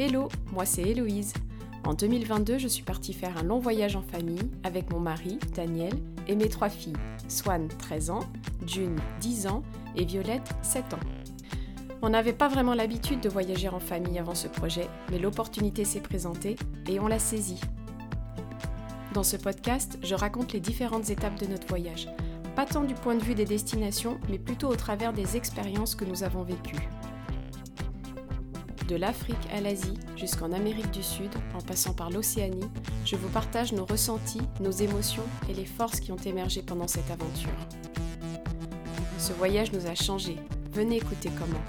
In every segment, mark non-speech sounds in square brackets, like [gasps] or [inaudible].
Hello, moi c'est Héloïse. En 2022, je suis partie faire un long voyage en famille avec mon mari, Daniel, et mes trois filles, Swan, 13 ans, June, 10 ans, et Violette, 7 ans. On n'avait pas vraiment l'habitude de voyager en famille avant ce projet, mais l'opportunité s'est présentée et on l'a saisie. Dans ce podcast, je raconte les différentes étapes de notre voyage, pas tant du point de vue des destinations, mais plutôt au travers des expériences que nous avons vécues. De l'Afrique à l'Asie jusqu'en Amérique du Sud, en passant par l'Océanie, je vous partage nos ressentis, nos émotions et les forces qui ont émergé pendant cette aventure. Ce voyage nous a changés. Venez écouter comment.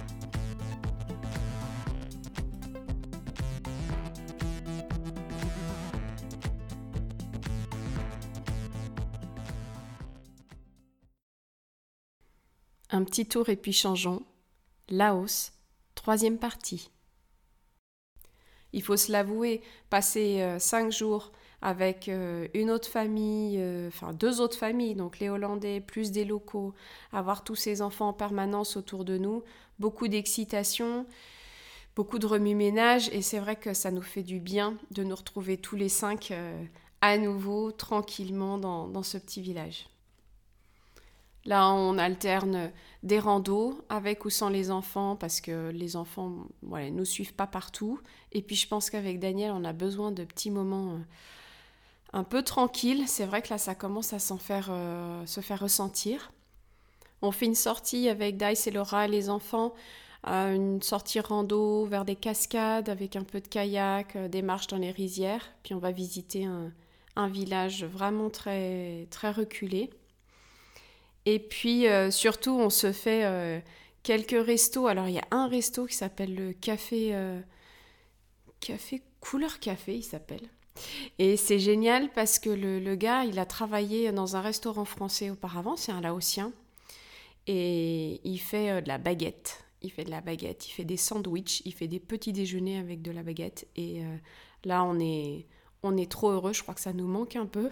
Un petit tour et puis changeons. Laos, troisième partie. Il faut se l'avouer, passer euh, cinq jours avec euh, une autre famille, euh, enfin deux autres familles, donc les Hollandais plus des locaux, avoir tous ces enfants en permanence autour de nous, beaucoup d'excitation, beaucoup de remue-ménage, et c'est vrai que ça nous fait du bien de nous retrouver tous les cinq à nouveau, tranquillement, dans ce petit village. Là, on alterne des randos avec ou sans les enfants parce que les enfants ne nous suivent pas partout. Et puis, je pense qu'avec Daniel, on a besoin de petits moments euh, un peu tranquilles. C'est vrai que là, ça commence à s'en faire, euh, se faire ressentir. On fait une sortie avec Dice et Laura les enfants, une sortie rando vers des cascades avec un peu de kayak, euh, des marches dans les rizières. Puis on va visiter un, un village vraiment très, très reculé. Et puis euh, surtout, on se fait euh, quelques restos. Alors il y a un resto qui s'appelle le café euh, café couleur café, il s'appelle. Et c'est génial parce que le, le, gars, il a travaillé dans un restaurant français auparavant, c'est un Laotien, et il fait de la baguette. Il fait de la baguette, il fait des sandwichs, il fait des petits déjeuners avec de la baguette. Et là, on est, on est trop heureux. Je crois que ça nous manque un peu.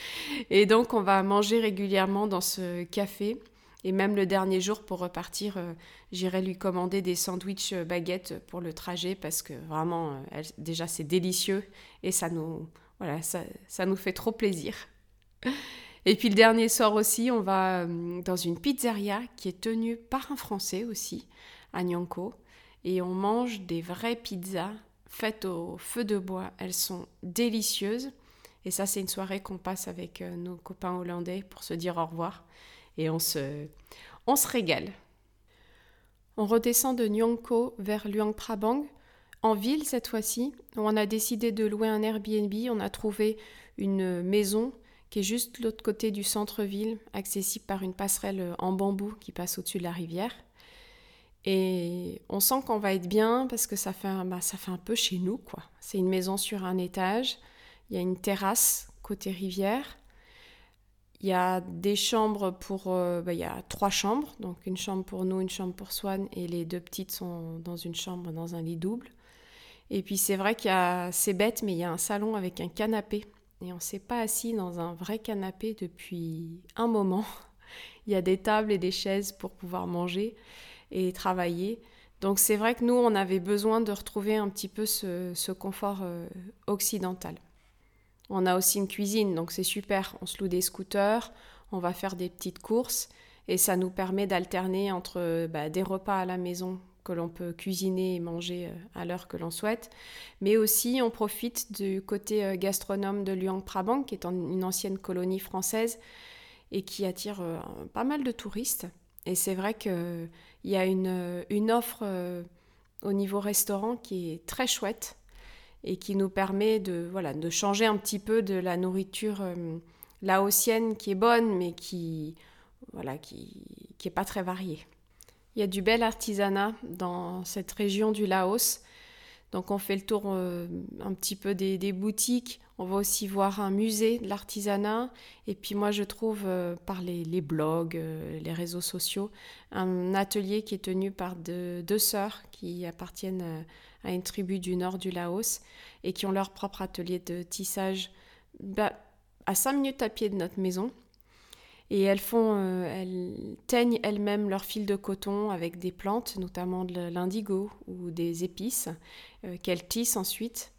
[laughs] Et donc, on va manger régulièrement dans ce café. Et même le dernier jour, pour repartir, euh, j'irai lui commander des sandwichs euh, baguettes pour le trajet parce que vraiment, euh, déjà, c'est délicieux et ça nous, voilà, ça, ça, nous fait trop plaisir. [laughs] Et puis le dernier soir aussi, on va dans une pizzeria qui est tenue par un Français aussi, à Nyanko. Et on mange des vraies pizzas faites au feu de bois. Elles sont délicieuses. Et ça, c'est une soirée qu'on passe avec euh, nos copains hollandais pour se dire au revoir. Et on se, on se régale. On redescend de Nyongko vers Luang Prabang, en ville cette fois-ci. On a décidé de louer un Airbnb. On a trouvé une maison qui est juste de l'autre côté du centre-ville, accessible par une passerelle en bambou qui passe au-dessus de la rivière. Et on sent qu'on va être bien parce que ça fait, bah, ça fait un peu chez nous, quoi. C'est une maison sur un étage. Il y a une terrasse côté rivière. Il y a des chambres pour... Euh, bah, il y a trois chambres, donc une chambre pour nous, une chambre pour Swan, et les deux petites sont dans une chambre, dans un lit double. Et puis c'est vrai qu'il y a... C'est bête, mais il y a un salon avec un canapé. Et on ne s'est pas assis dans un vrai canapé depuis un moment. [laughs] il y a des tables et des chaises pour pouvoir manger et travailler. Donc c'est vrai que nous, on avait besoin de retrouver un petit peu ce, confort euh, occidental. On a aussi une cuisine, donc c'est super. On se loue des scooters, on va faire des petites courses et ça nous permet d'alterner entre bah, des repas à la maison que l'on peut cuisiner et manger euh, à l'heure que l'on souhaite, mais aussi on profite du côté euh, gastronome de Luang Prabang, qui est une ancienne colonie française et qui attire euh, pas mal de touristes. Et c'est vrai qu'il y a une, une offre au niveau restaurant qui est très chouette et qui nous permet de, voilà, de changer un petit peu de la nourriture euh, laotienne qui est bonne mais qui voilà qui, qui pas très variée. Il y a du bel artisanat dans cette région du Laos. Donc on fait le tour euh, un petit peu des, boutiques. On va aussi voir un musée de l'artisanat. Et puis moi je trouve euh, par les, blogs, les réseaux sociaux, un atelier qui est tenu par deux sœurs qui appartiennent à une tribu du nord du Laos et qui ont leur propre atelier de tissage bah, à 5 minutes à pied de notre maison. Et elles font, euh, elles teignent elles-mêmes leur fil de coton avec des plantes, notamment de l'indigo ou des épices, euh, qu'elles tissent ensuite.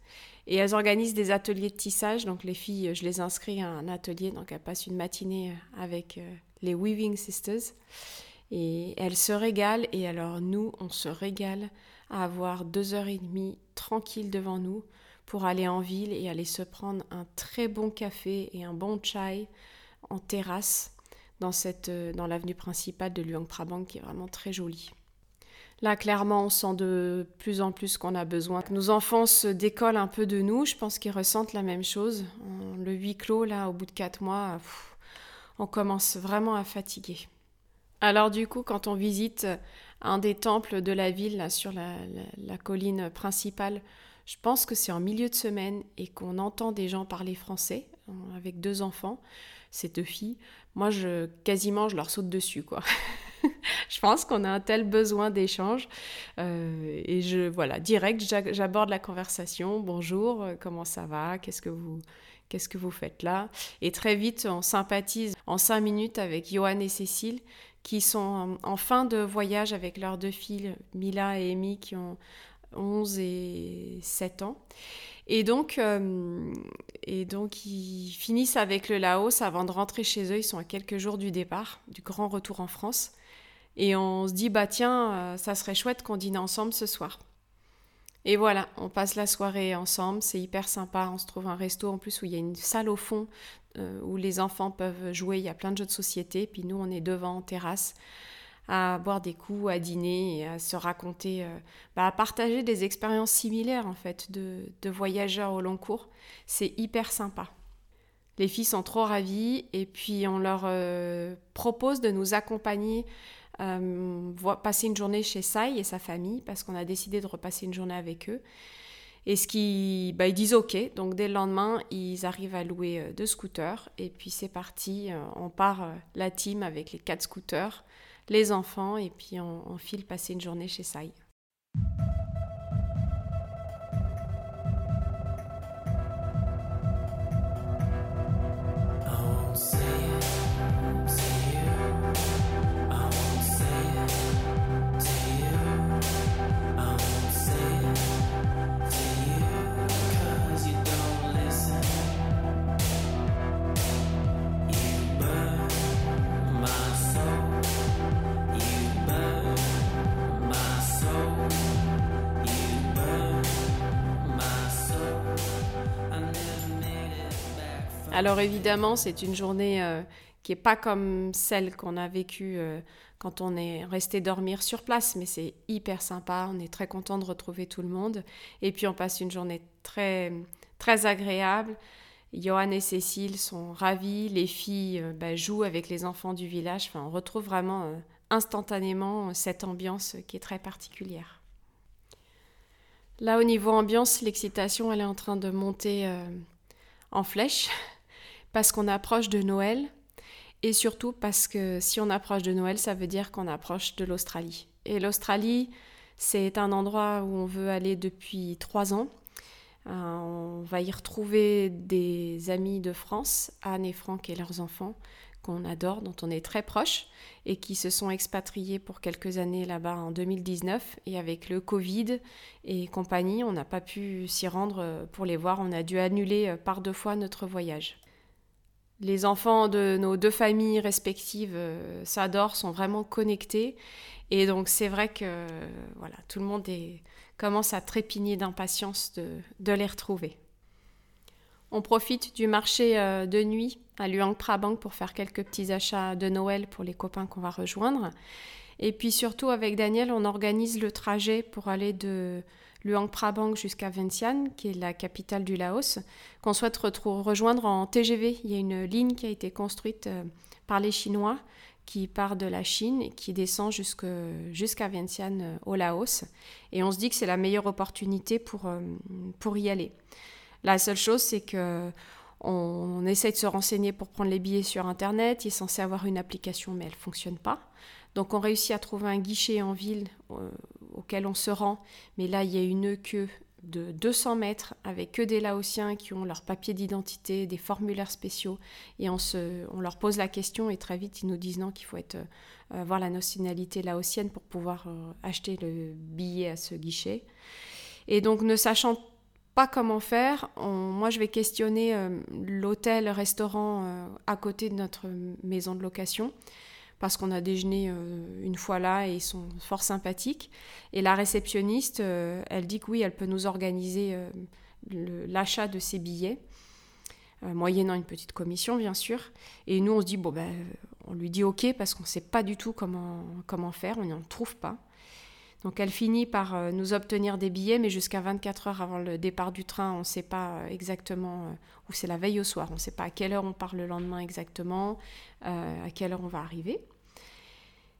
Et elles organisent des ateliers de tissage. Donc les filles, je les inscris à un atelier, donc elles passent une matinée avec les Weaving Sisters. Et elles se régalent. Et alors nous, on se régale à avoir deux heures et demie tranquilles devant nous pour aller en ville et aller se prendre un très bon café et un bon chai en terrasse dans, cette, euh, dans l'avenue principale de Luang Prabang qui est vraiment très jolie. Là, clairement, on sent de plus en plus qu'on a besoin. Nos enfants se décollent un peu de nous. Je pense qu'ils ressentent la même chose. Le huis clos, là, au bout de quatre mois, on commence vraiment à fatiguer. Alors du coup, quand on visite un des temples de la ville, là, sur la, colline principale, je pense que c'est en milieu de semaine et qu'on entend des gens parler français euh, avec deux enfants, ces deux filles. Moi, je, quasiment, je leur saute dessus, quoi. [laughs] je pense qu'on a un tel besoin d'échange. Euh, et je, voilà, direct, j'aborde la conversation. Bonjour, euh, comment ça va? Qu'est-ce que vous, qu'est-ce que vous faites là? Et très vite, on sympathise en cinq minutes avec Johan et Cécile, qui sont en fin de voyage avec leurs deux filles, Mila et Amy, qui ont 11 et 7 ans. Et donc, euh, et donc, ils finissent avec le Laos avant de rentrer chez eux. Ils sont à quelques jours du départ, du grand retour en France. Et on se dit, bah tiens, euh, ça serait chouette qu'on dîne ensemble ce soir. Et voilà, on passe la soirée ensemble, c'est hyper sympa. On se trouve un resto en plus où il y a une salle au fond euh, où les enfants peuvent jouer. Il y a plein de jeux de société. Puis nous, on est devant en terrasse à boire des coups, à dîner et à se raconter, euh, bah, à partager des expériences similaires en fait de, voyageurs au long cours. C'est hyper sympa. Les filles sont trop ravies et puis on leur euh, propose de nous accompagner passer une journée chez Sai et sa famille parce qu'on a décidé de repasser une journée avec eux. Et ce qui, bah, ils disent OK. Donc dès le lendemain, ils arrivent à louer euh, deux scooters. Et puis c'est parti. Euh, on part euh, la team avec les quatre scooters, les enfants, et puis on, file passer une journée chez Sai. Alors évidemment, c'est une journée euh, qui n'est pas comme celle qu'on a vécue euh, quand on est resté dormir sur place, mais c'est hyper sympa, on est très content de retrouver tout le monde. Et puis on passe une journée très, très agréable. Johan et Cécile sont ravis, les filles euh, bah, jouent avec les enfants du village, on retrouve vraiment instantanément cette ambiance qui est très particulière. Là, au niveau ambiance, l'excitation, elle est en train de monter en flèche parce qu'on approche de Noël et surtout parce que si on approche de Noël, ça veut dire qu'on approche de l'Australie. Et l'Australie, c'est un endroit où on veut aller depuis trois ans. Euh, on va y retrouver des amis de France, Anne et Franck et leurs enfants, qu'on adore, dont on est très proche, et qui se sont expatriés pour quelques années là-bas en 2019. Et avec le Covid et compagnie, on n'a pas pu s'y rendre pour les voir. On a dû annuler par deux fois notre voyage. Les enfants de nos deux familles respectives euh, s'adorent, sont vraiment connectés. Et donc c'est vrai que voilà, tout le monde commence à trépigner d'impatience de, les retrouver. On profite du marché euh, de nuit à Luang Prabang pour faire quelques petits achats de Noël pour les copains qu'on va rejoindre. Et puis surtout avec Daniel, on organise le trajet pour aller de Luang Prabang jusqu'à Vientiane, qui est la capitale du Laos, qu'on souhaite rejoindre en TGV. Il y a une ligne qui a été construite euh, par les Chinois qui part de la Chine et qui descend jusqu'à Vientiane euh, au Laos. Et on se dit que c'est la meilleure opportunité pour, euh, pour y aller. La seule chose, c'est que on, essaie de se renseigner pour prendre les billets sur Internet. Il est censé avoir une application, mais elle ne fonctionne pas. Donc on réussit à trouver un guichet en ville auquel on se rend, mais là il y a une queue de 200 mètres avec que des Laotiens qui ont leur papier d'identité, des formulaires spéciaux, et on, leur pose la question et très vite ils nous disent non qu'il faut euh, avoir la nationalité laotienne pour pouvoir euh, acheter le billet à ce guichet. Et donc ne sachant pas comment faire, moi je vais questionner l'hôtel-restaurant à côté de notre maison de location parce qu'on a déjeuné euh, une fois là et ils sont fort sympathiques. Et la réceptionniste, euh, elle dit que oui, elle peut nous organiser euh, l'achat de ces billets, moyennant une petite commission bien sûr. Et nous, on se dit, bon, ben, on lui dit ok parce qu'on ne sait pas du tout comment, comment faire, on n'en trouve pas. Donc elle finit par nous obtenir des billets, mais jusqu'à 24 heures avant le départ du train, on ne sait pas exactement, ou c'est la veille au soir, on ne sait pas à quelle heure on part le lendemain exactement, à quelle heure on va arriver.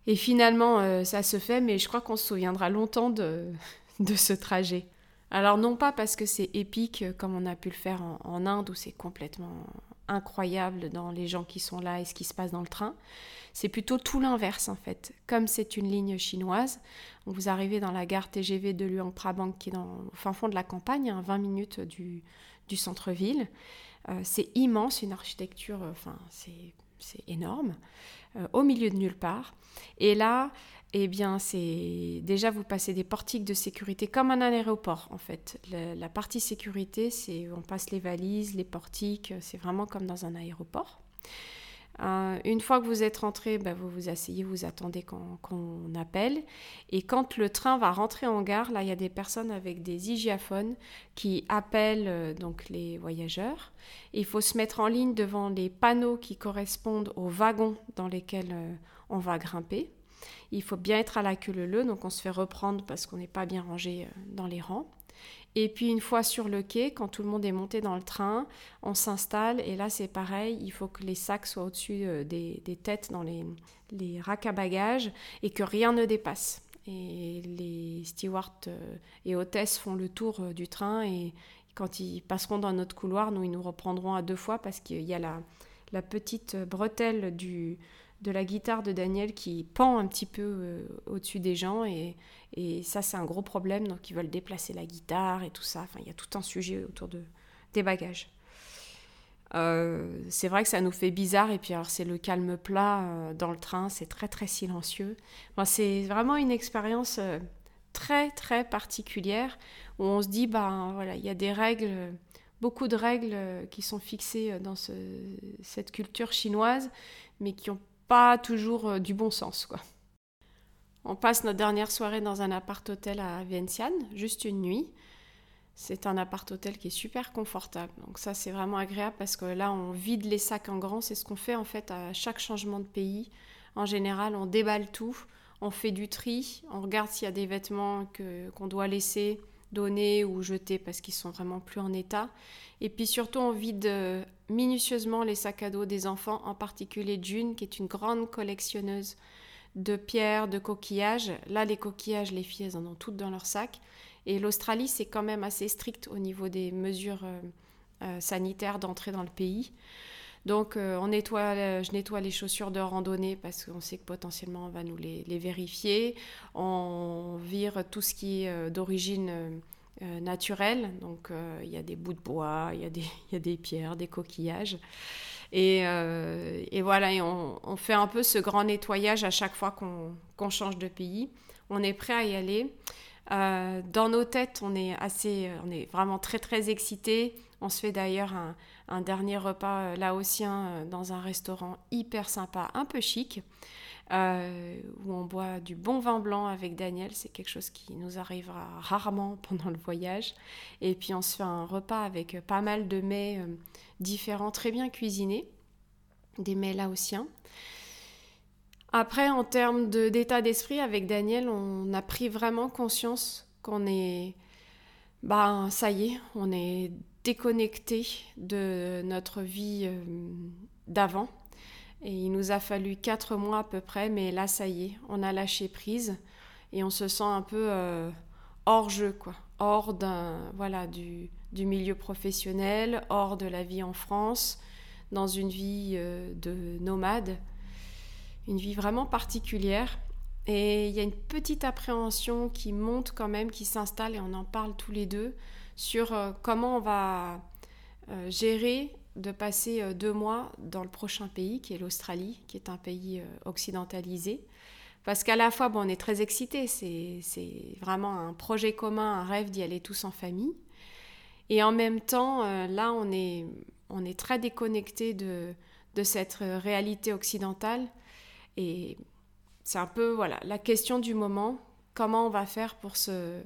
Et finalement, euh, ça se fait, mais je crois qu'on se souviendra longtemps de, [laughs] ce trajet. Alors non pas parce que c'est épique euh, comme on a pu le faire en, Inde où c'est complètement incroyable dans les gens qui sont là et ce qui se passe dans le train. C'est plutôt tout l'inverse en fait. Comme c'est une ligne chinoise, vous arrivez dans la gare TGV de Luang Prabang qui est dans, au fin fond de la campagne, à hein, 20 minutes du, centre-ville. Euh, c'est immense, une architecture, enfin c'est énorme. Euh, au milieu de nulle part. Et là, eh bien, c'est déjà vous passez des portiques de sécurité comme un aéroport en fait. la partie sécurité, c'est on passe les valises, les portiques, c'est vraiment comme dans un aéroport. Euh, une fois que vous êtes rentré, ben, vous vous asseyez, vous attendez qu'on appelle. Et quand le train va rentrer en gare, là, il y a des personnes avec des hygiaphones qui appellent euh, donc les voyageurs. il faut se mettre en ligne devant les panneaux qui correspondent aux wagons dans lesquels euh, on va grimper. Il faut bien être à la queue leu, donc on se fait reprendre parce qu'on n'est pas bien rangé dans les rangs. Et puis une fois sur le quai, quand tout le monde est monté dans le train, on s'installe et là c'est pareil, il faut que les sacs soient au-dessus euh, des, têtes dans les, les racks à bagages et que rien ne dépasse. Et les stewards euh, et hôtesses font le tour euh, du train et quand ils passeront dans notre couloir, nous ils nous reprendront à deux fois parce qu'il y a la petite bretelle du, de la guitare de Daniel qui pend un petit peu euh, au-dessus des gens et, ça c'est un gros problème. Donc ils veulent déplacer la guitare et tout ça. Enfin il y a tout un sujet autour de des bagages. Euh, c'est vrai que ça nous fait bizarre. Et puis alors c'est le calme plat euh, dans le train. C'est très très silencieux. C'est vraiment une expérience très très particulière où on se dit bah voilà il y a des règles beaucoup de règles qui sont fixées dans cette culture chinoise mais qui ont pas toujours euh, du bon sens, quoi. On passe notre dernière soirée dans un appart-hôtel à Vientiane, juste une nuit. C'est un appart-hôtel qui est super confortable. Donc ça, c'est vraiment agréable parce que là, on vide les sacs en grand. C'est ce qu'on fait en fait à chaque changement de pays. En général, on déballe tout, on fait du tri, on regarde s'il y a des vêtements que, qu'on doit laisser, donner ou jeter parce qu'ils sont vraiment plus en état. Et puis surtout, on vide euh, minutieusement les sacs à dos des enfants, en particulier June, qui est une grande collectionneuse de pierres, de coquillages. Là, les coquillages, les filles, elles en ont toutes dans leur sac. Et l'Australie, c'est quand même assez strict au niveau des mesures euh, euh, sanitaires d'entrée dans le pays. Donc, on nettoie, je nettoie les chaussures de randonnée parce qu'on sait que potentiellement on va nous les, les vérifier. On vire tout ce qui est d'origine euh, naturel. Donc euh, il y a des bouts de bois, [laughs] il y, y, a des pierres, des coquillages. Et, euh, et voilà, et on, on, fait un peu ce grand nettoyage à chaque fois qu'on change de pays. On est prêt à y aller. dans nos têtes, on est assez, on est vraiment très très excités. On se fait d'ailleurs un, un, dernier repas laotien dans un restaurant hyper sympa, un peu chic. Euh, où on boit du bon vin blanc avec Daniel. C'est quelque chose qui nous arrivera rarement [laughs] pendant le voyage. Et puis on se fait un repas avec pas mal de mets euh, différents, très bien cuisinés, des mets laotiens. Après, en termes d'état d'esprit, avec Daniel, on a pris vraiment conscience qu'on est... Ben, ça y est, on est déconnecté de notre vie euh, d'avant et il nous a fallu quatre mois à peu près, mais là, ça y est, on a lâché prise et on se sent un peu euh, hors jeu, quoi. Hors d'un, voilà, du, milieu professionnel, hors de la vie en France, dans une vie euh, de nomade, une vie vraiment particulière. Et il y a une petite appréhension qui monte quand même, qui s'installe, et on en parle tous les deux, sur euh, comment on va gérer de passer euh, deux mois dans le prochain pays, qui est l'Australie, qui est un pays occidentalisé. Parce qu'à la fois, bon, on est très excités, c'est vraiment un projet commun, un rêve d'y aller tous en famille. Et en même temps, là, on est, on est très déconnecté de, de cette réalité occidentale. Et c'est un peu voilà la question du moment. Comment on va faire pour se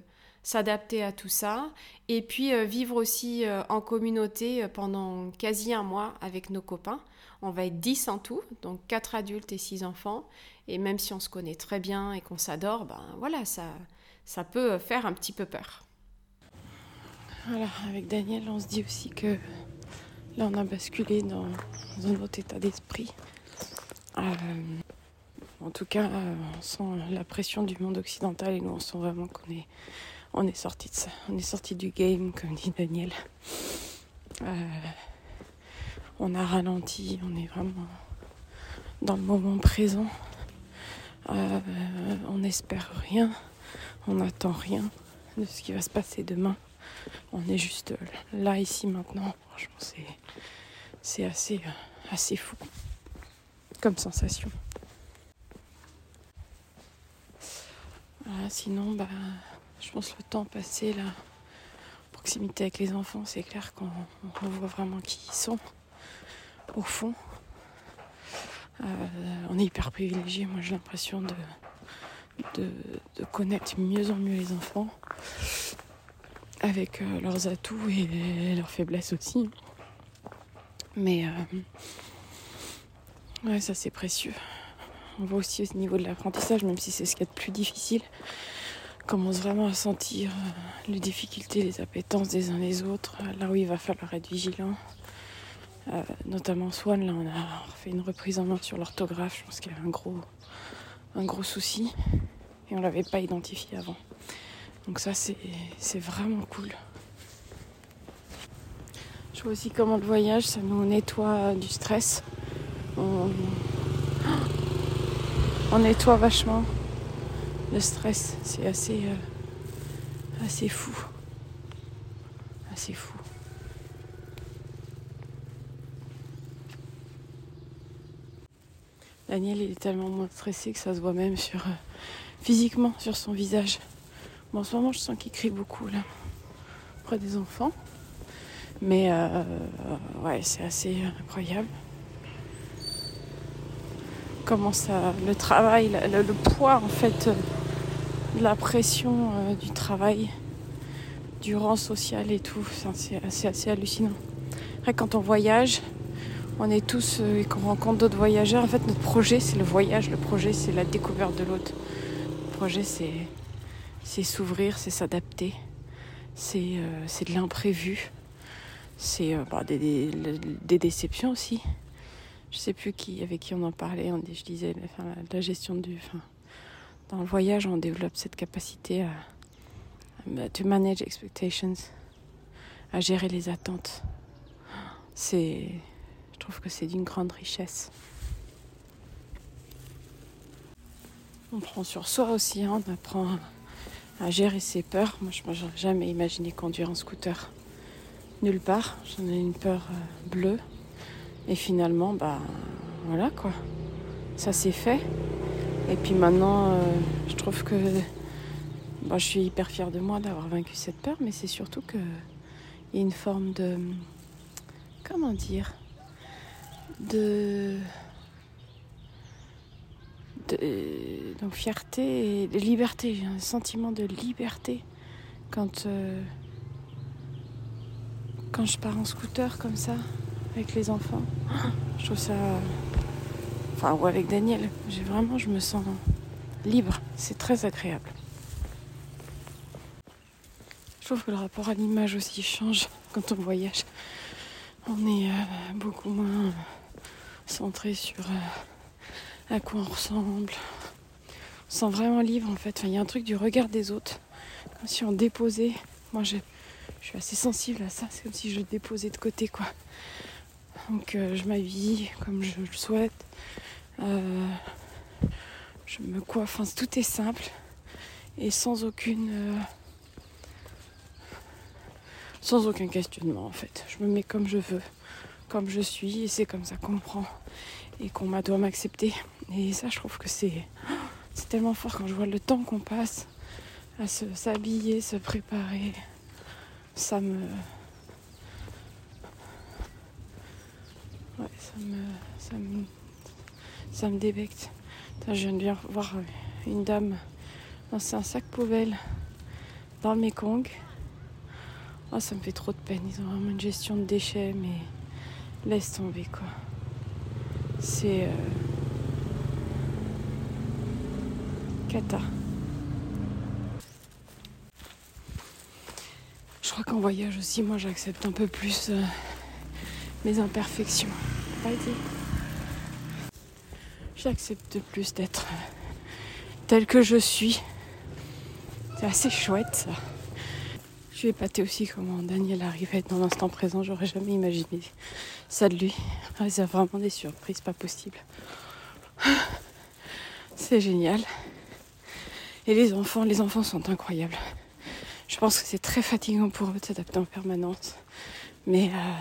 s'adapter à tout ça et puis euh, vivre aussi euh, en communauté euh, pendant quasi un mois avec nos copains. On va être 10 en tout, donc 4 adultes et 6 enfants. Et même si on se connaît très bien et qu'on s'adore, ben voilà, ça, ça peut faire un petit peu peur. Avec Daniel, on se dit aussi que là, on a basculé dans, un autre état d'esprit. En tout cas, on sent la pression du monde occidental et nous on sent vraiment qu'on est, on est sorti de ça. On est sorti du game, comme dit Daniel. Euh, on a ralenti, on est vraiment dans le moment présent. Euh, on n'espère rien, on n'attend rien de ce qui va se passer demain. On est juste là, ici, maintenant. Franchement, c'est, assez, assez fou comme sensation. sinon, bah, je pense le temps passé, la proximité avec les enfants, c'est clair qu'on voit vraiment qui ils sont, au fond. Euh, on est hyper privilégié, moi j'ai l'impression de, de, connaître mieux en mieux les enfants, avec euh, leurs atouts et leurs faiblesses aussi. Mais euh, ouais, ça c'est précieux on voit aussi au niveau de l'apprentissage, même si c'est ce qui est le plus difficile, commence vraiment à sentir euh, les difficultés, les appétences des uns des autres, euh, là où il va falloir être vigilant. Euh, notamment Swan, là on a fait une reprise en main sur l'orthographe, je pense qu'il y avait un gros, un gros souci et on l'avait pas identifié avant. Donc ça c'est vraiment cool. Je vois aussi comment le voyage, ça nous nettoie du stress. On [gasps] nettoie vachement le stress. C'est assez, euh, assez fou. Assez fou. Daniel, il est tellement moins stressé que ça se voit même euh, physiquement sur son visage. Bon, en ce moment, je sens qu'il crie beaucoup là, auprès des enfants. Mais euh, ouais, c'est assez incroyable comment ça, le travail, le, poids en fait, la pression euh, du travail, du rang social et tout, c'est assez, hallucinant. Après, quand on voyage, on est tous euh, et qu'on rencontre d'autres voyageurs, en fait, notre projet, c'est le voyage, le projet, c'est la découverte de l'autre. Le projet, c'est, s'ouvrir, c'est s'adapter, c'est, euh, de l'imprévu, c'est bah, des, déceptions aussi je sais plus qui, avec qui on en parlait, je disais la gestion du. Dans voyage, on développe cette capacité à, to manage expectations, à gérer les attentes. Je trouve que c'est d'une grande richesse. On prend sur soi aussi, hein, on apprend à, gérer ses peurs. Moi, je n'aurais jamais imaginé conduire un scooter. Nulle part. J'en ai une peur euh, bleue. Et finalement, bah voilà quoi. Ça s'est fait. Et puis maintenant, euh, je trouve que bah, je suis hyper fière de moi d'avoir vaincu cette peur, mais c'est surtout qu'il y a une forme de. Comment dire De. de donc fierté et de liberté. J'ai un sentiment de liberté quand. Euh, quand je pars en scooter comme ça avec les enfants. Je trouve ça. Ou avec Daniel. J'ai vraiment, je me sens libre. C'est très agréable. Je trouve que le rapport à l'image aussi change quand on voyage. On est euh, beaucoup moins centré sur euh, à quoi on ressemble. On se sent vraiment libre en fait. Il y a un truc du regard des autres. Comme si on déposait. Moi, je suis assez sensible à ça. C'est comme si je déposais de côté quoi. Donc euh, je m'habille comme je le souhaite. Euh, Je me coiffe, enfin, tout est simple et sans aucune. euh, sans aucun questionnement en fait. Je me mets comme je veux, comme je suis et c'est comme ça qu'on prend et qu'on doit m'accepter. Et ça, je trouve que c'est. C'est tellement fort quand je vois le temps qu'on passe à se- s'habiller, se préparer. Ça me. Ouais, ça me. Ça me, ça me débecte. Je viens de bien voir une dame lancer un sac poubelle dans le Mekong. Oh, ça me fait trop de peine. Ils ont vraiment une gestion de déchets, mais laisse tomber quoi. C'est. euh, Cata. Je crois qu'en voyage aussi, moi j'accepte un peu plus euh, mes imperfections. J'accepte plus d'être telle que je suis. C'est assez chouette ça. Je suis épatée aussi comment Daniel arrive à être dans l'instant présent. J'aurais jamais imaginé ça de lui. Ah, c'est vraiment des surprises, pas possible. C'est génial. Et les enfants, les enfants sont incroyables. Je pense que c'est très fatigant pour eux de s'adapter en permanence. Mais euh,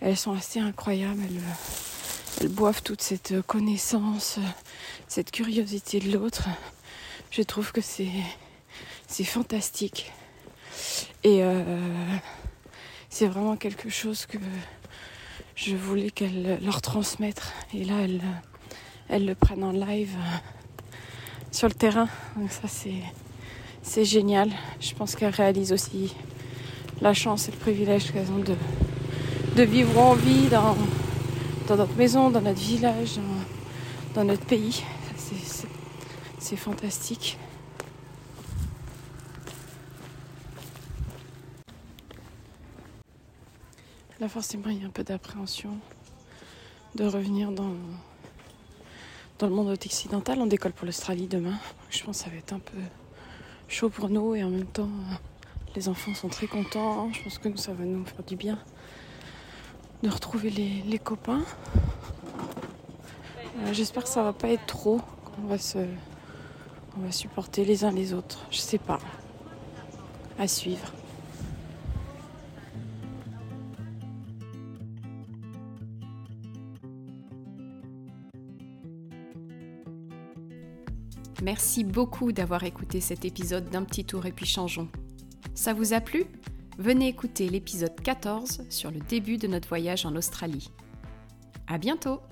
elles sont assez incroyables. Euh, elles boivent toute cette connaissance, cette curiosité de l'autre. Je trouve que c'est, c'est fantastique. Et euh, c'est vraiment quelque chose que je voulais qu'elles leur transmettre. Et là, elles, elles le prennent en live euh, sur le terrain. Donc ça, c'est, c'est génial. Je pense qu'elles réalisent aussi la chance et le privilège qu'elles ont de, de vivre en vie dans, dans notre maison, dans notre village, dans, notre pays. C'est, fantastique. Là, forcément, il y a un peu d'appréhension de revenir dans, dans le monde occidental. On décolle pour l'Australie demain. Je pense que ça va être un peu chaud pour nous et en même temps, les enfants sont très contents. Je pense que ça va nous faire du bien de retrouver les, copains. Euh, J'espère que ça va pas être trop. qu'on va se, on va supporter les uns les autres. Je sais pas. À suivre. Merci beaucoup d'avoir écouté cet épisode d'un petit tour et puis changeons. Ça vous a plu? Venez écouter l'épisode 14 sur le début de notre voyage en Australie. À bientôt